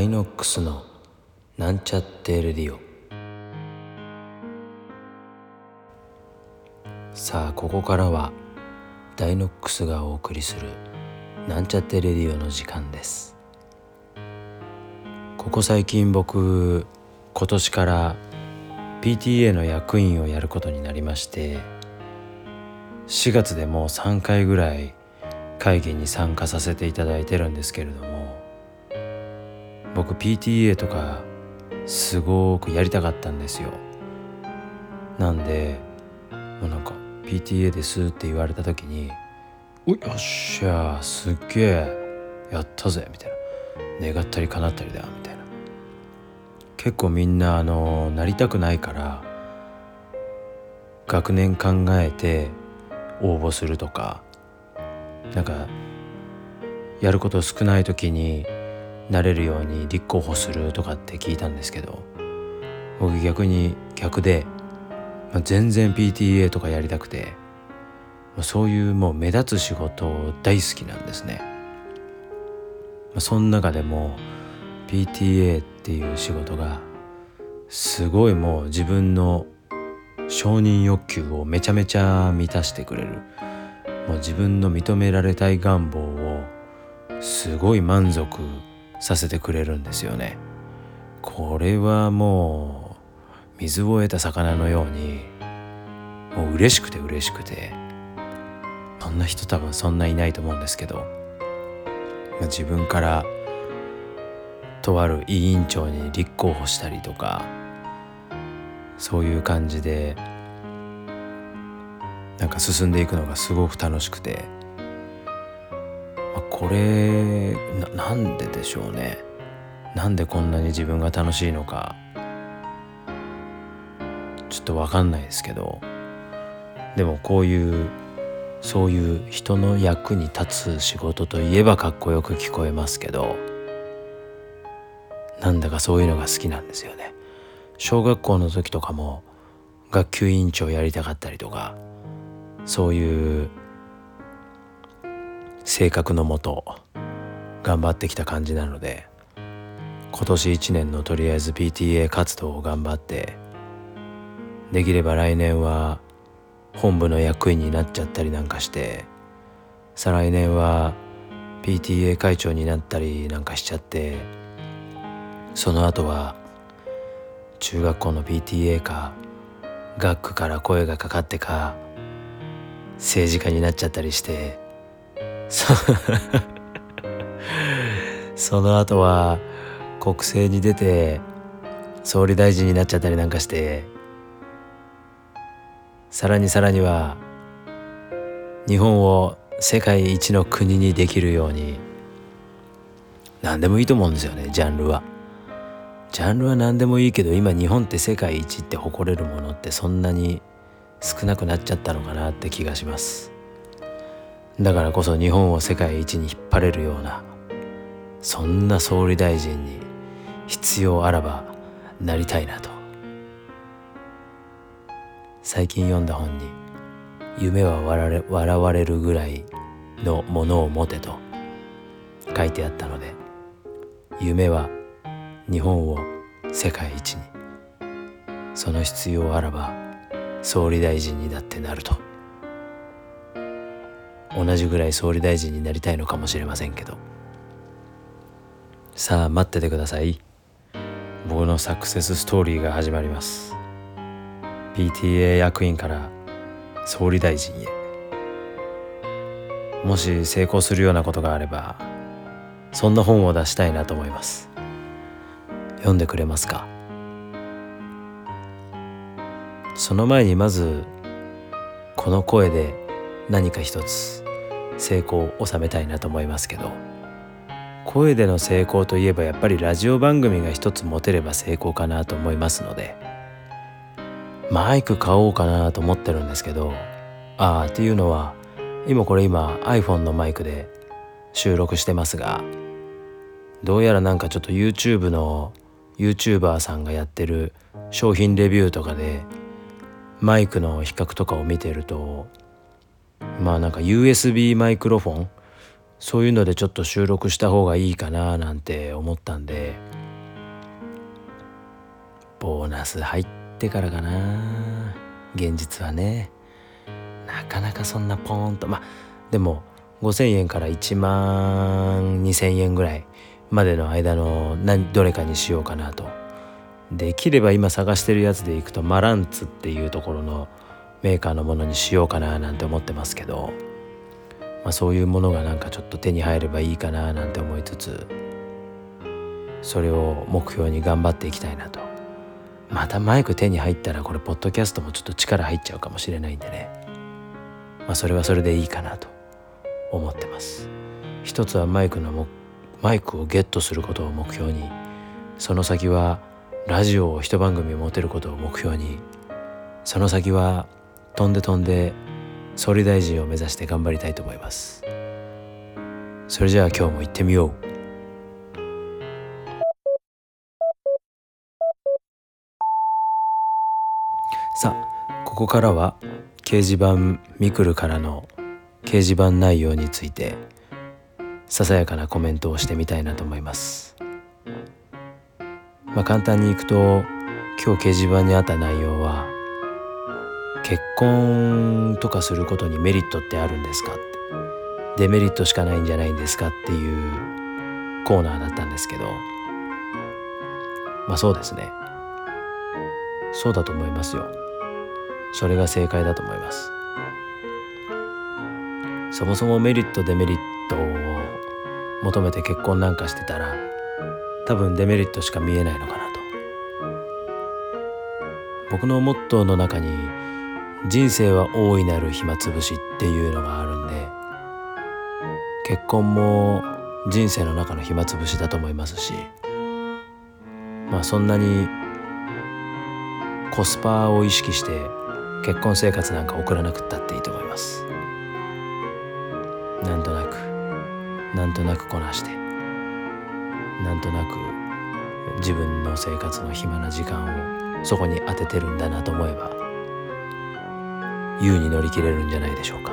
ダイノックスのなんちゃってレディオ。さあここからはダイノックスがお送りするなんちゃってレディオの時間です。ここ最近僕今年から PTA の役員をやることになりまして4月でもう3回ぐらい会議に参加させていただいてるんですけれども僕 PTA とかすごくやりたかったんですよ。なんでもうなんか PTA ですって言われた時に「およっしゃすっげえやったぜ」みたいな。願ったり叶ったりだみたいな。結構みんなあのなりたくないから学年考えて応募するとかなんかやること少ない時になれるように立候補するとかって聞いたんですけど僕逆に逆で、まあ、全然 PTA とかやりたくて、まあ、そういうもう目立つ仕事大好きなんですね。まあ、その中でも PTA っていう仕事がすごいもう自分の承認欲求をめちゃめちゃ満たしてくれるもう自分の認められたい願望をすごい満足させてくれるんですよね。これはもう水を得た魚のようにもう嬉しくて嬉しくてそんな人多分そんないないと思うんですけどまあ自分からとある委員長に立候補したりとかそういう感じでなんか進んでいくのがすごく楽しくてこれなんででしょうね。なんでこんなに自分が楽しいのか。ちょっと分かんないですけど。でもこういうそういう人の役に立つ仕事といえばかっこよく聞こえますけど。なんだかそういうのが好きなんですよね。小学校の時とかも学級委員長やりたかったりとかそういう性格のもと頑張ってきた感じなので今年1年のとりあえず PTA 活動を頑張ってできれば来年は本部の役員になっちゃったりなんかして再来年は PTA 会長になったりなんかしちゃってその後は中学校の PTA か学区から声がかかってか政治家になっちゃったりしてその後は国政に出て総理大臣になっちゃったりなんかしてさらにさらには日本を世界一の国にできるように何でもいいと思うんですよねジャンルは。ジャンルは何でもいいけど今日本って世界一って誇れるものってそんなに少なくなっちゃったのかなって気がします。だからこそ日本を世界一に引っ張れるようなそんな総理大臣に必要あらばなりたいなと最近読んだ本に「夢は笑われるぐらいのものを持て」と書いてあったので夢は日本を世界一にその必要あらば総理大臣にだってなると。同じぐらい総理大臣になりたいのかもしれませんけど。さあ待っててください。僕のサクセスストーリーが始まります。PTA 役員から総理大臣へ。もし成功するようなことがあればそんな本を出したいなと思います。読んでくれますか？その前にまずこの声で何か一つ成功を収めたいなと思いますけど。声での成功といえばやっぱりラジオ番組が一つ持てれば成功かなと思いますので。マイク買おうかなと思ってるんですけど。ああっていうのは今これ今 iPhone のマイクで収録してますがどうやらなんかちょっと YouTube の YouTuber さんがやってる商品レビューとかでマイクの比較とかを見てるとまあなんか USB マイクロフォンそういうのでちょっと収録した方がいいかななんて思ったんでボーナス入ってからかな。現実はね。なかなかそんなポーンと。まあでも5,000円から1万2,000円ぐらいまでの間の何どれかにしようかなと。できれば今探してるやつでいくとマランツっていうところのメーカーのものにしようかななんて思ってますけど、まあ、そういうものがなんかちょっと手に入ればいいかななんて思いつつそれを目標に頑張っていきたいなと。またマイク手に入ったらこれポッドキャストもちょっと力入っちゃうかもしれないんでね。まあそれはそれでいいかなと。思ってます。一つはマイクのもマイクをゲットすることを目標に。その先はラジオを一番組持てることを目標に。その先は飛んで飛んで総理大臣を目指して頑張りたいと思います。それじゃあ今日も行ってみよう。さあここからは掲示板ミクルからの掲示板内容についてささやかなコメントをしてみたいなと思います。まあ簡単にいくと今日掲示板にあった内容は結婚とかすることにメリットってあるんですかデメリットしかないんじゃないんですかっていうコーナーだったんですけど。まあそうですね。そうだと思いますよ。それが正解だと思います。そもそもメリットデメリットを求めて結婚なんかしてたら多分デメリットしか見えないのかなと。僕のモットーの中に人生は大いなる暇つぶしっていうのがあるんで結婚も人生の中の暇つぶしだと思いますしまあそんなにコスパを意識して結婚生活なんか送らなくったっていいと思います。なんとなくなんとなくこなしてなんとなく自分の生活の暇な時間をそこに当ててるんだなと思えば優に乗り切れるんじゃないでしょうか。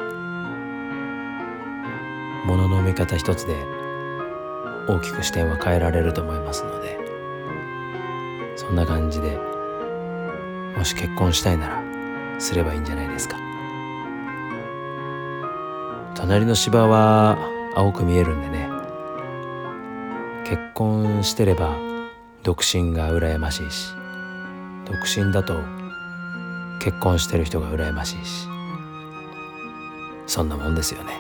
物の見方一つで大きく視点は変えられると思いますのでそんな感じでもし結婚したいならすればいいんじゃないですか。隣の芝は青く見えるんでね結婚してれば独身が羨ましいし独身だと結婚してる人が羨ましいし。そんなもんですよね。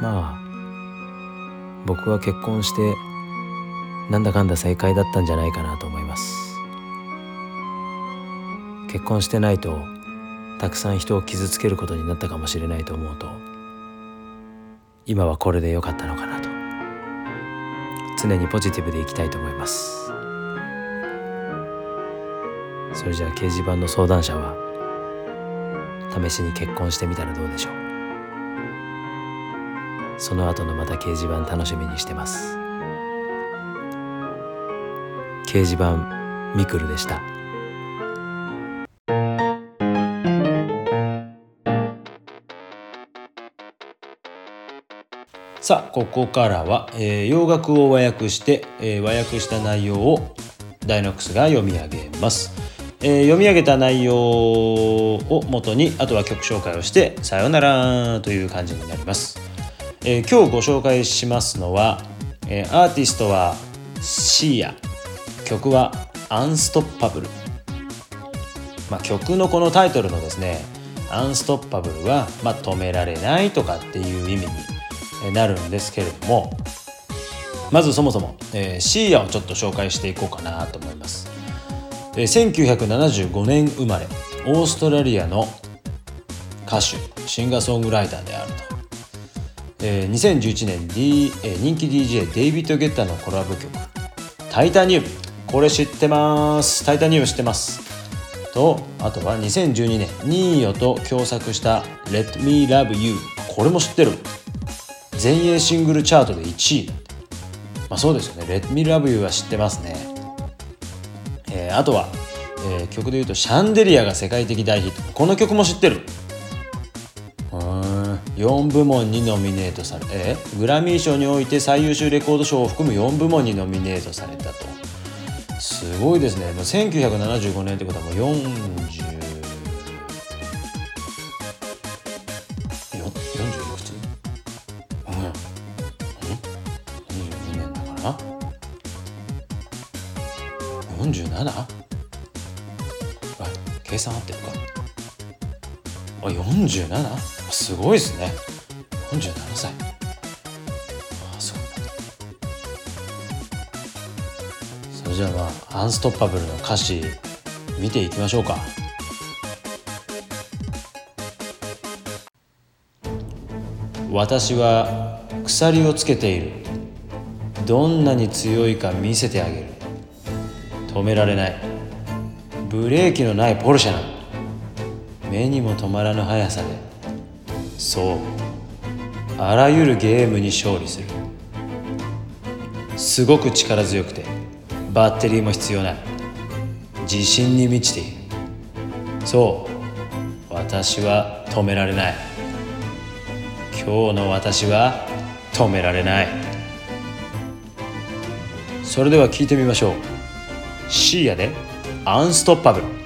まあ僕は結婚してなんだかんだ正解だったんじゃないかなと思います。結婚してないとたくさん人を傷つけることになったかもしれないと思うと今はこれで良かったのかなと。常にポジティブでいきたいと思います。それじゃあ掲示板の相談者は試しに結婚してみたらどうでしょう？その後のまた掲示板楽しみにしてます。掲示板ミクルでした。さあここからは、えー、洋楽を和訳して、えー、和訳した内容をダイノックスが読み上げます、えー、読み上げた内容をもとにあとは曲紹介をしてさよならという感じになります、え今日ご紹介しますのは、えアーティストはシーア曲はアンストッパブル、まあ、曲のこのタイトルのですねアンストッパブルは、まあ、止められないとかっていう意味になるんですけれどもまずそもそも、えー、シーヤをちょっと紹介していこうかなと思います、え、1975年生まれオーストラリアの歌手シンガーソングライターであると、えー、2011年、D え、人気 DJ デイビッド・ゲッターのコラボ曲「タイタニウム」これ知ってますタイタニウム知ってます。とあとは2012年ニーヨと共作した「Let Me Love You」これも知ってる。全英シングルチャートで1位まあそうですよね「Let Me Love You」は知ってますね、えー、あとは、えー、曲でいうと「シャンデリア」が世界的大ヒット。この曲も知ってる？うん4部門にノミネートされえグラミー賞において最優秀レコード賞を含む4部門にノミネートされたと。すごいですね。もう1975年ってことはもう40 47? あ計算合ってるか。あ 47? すごいですね。47歳。あすごいそれじゃあまあアンストッパブルの歌詞見ていきましょうか。私は鎖をつけている。どんなに強いか見せてあげる。止められない。ブレーキのないポルシェな目にも止まらぬ速さで。そう。あらゆるゲームに勝利する。すごく力強くてバッテリーも必要ない。自信に満ちている。そう。私は止められない。今日の私は止められない。それでは聞いてみましょう。シーヤでアンストッパブル。